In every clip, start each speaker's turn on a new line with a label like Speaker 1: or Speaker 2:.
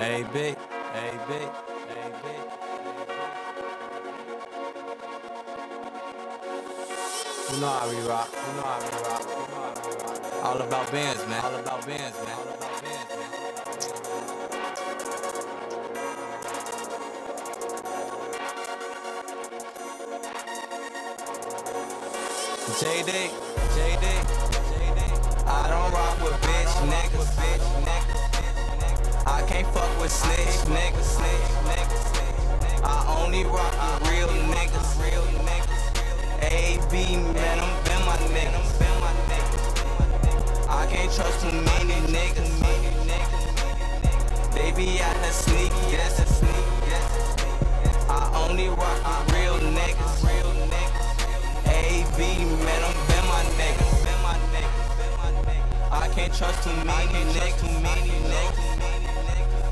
Speaker 1: AB, AB, AB. You know how we rock, you know how we rock, you know how we rock. All about bands, man. All about bands, man. All about JD, JD, JD. I don't rock with bitch niggas, bitch niggas. I can't fuck with snitch niggas, snitch niggas. I only rock with real niggas, real niggas. AB, man, I'm been my niggas. I can't trust too many niggas, many niggas. They be out there sneaky, yes, sneaky, yes. I only rock with real can't trust too many niggas, too many niggas.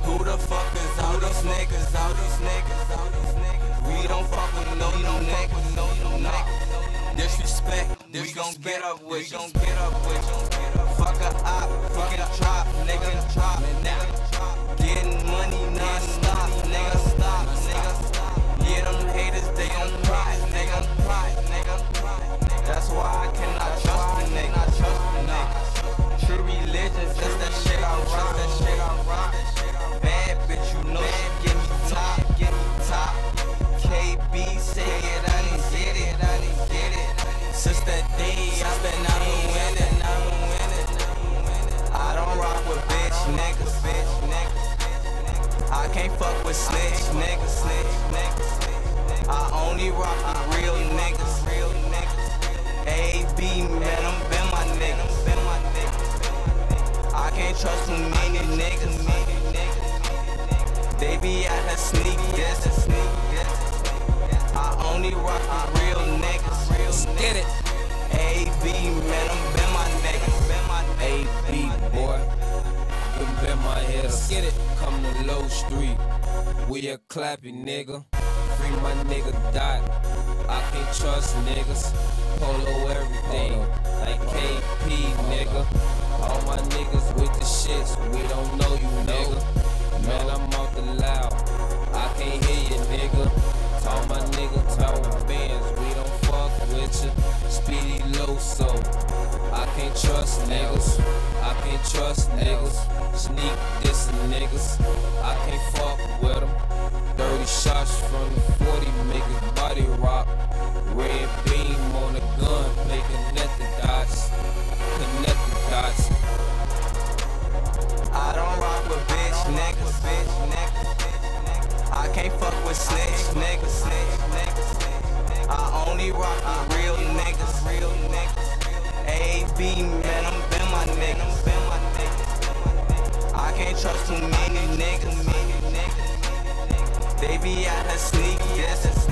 Speaker 1: Who the fuck is all these niggas, all these niggas, all these niggas? We don't fuck with no, no niggas, no, no niggas. Disrespect, we gon' get up with, we gon' get up with. Fuck a op, fuck a trap, nigga, trap, nigga. Niggas, bitch niggas. I can't fuck with snitch niggas, snitch niggas. I only rock with real niggas, real niggas. AB, man, I'm been my niggas, been my niggas. I can't trust too many niggas, niggas. They be out there sneaky, yes, sneaky, yes. I only rock with real niggas, real niggas.
Speaker 2: Get it.
Speaker 1: AB, man, I'm been my niggas, been my niggas.
Speaker 2: My hitter.
Speaker 1: Get it.
Speaker 2: Come to Low Street, we a clappy nigga. Free my nigga Dot. I can't trust niggas. Polo everything, like KP nigga. All my niggas with the shits, we don't know you nigga. Man, I'm out the loud. I can't hear you nigga. All my niggas talking bands, we don't fuck with you. Speedy Loso I can't trust niggas. I can't trust niggas. Dots.
Speaker 1: I don't rock with bitch niggas, bitch niggas. I can't fuck with snitch niggas. I only rock with real niggas, real niggas. AB, man, I'm been my niggas. I can't trust too many niggas. They be out there sneaky, yes,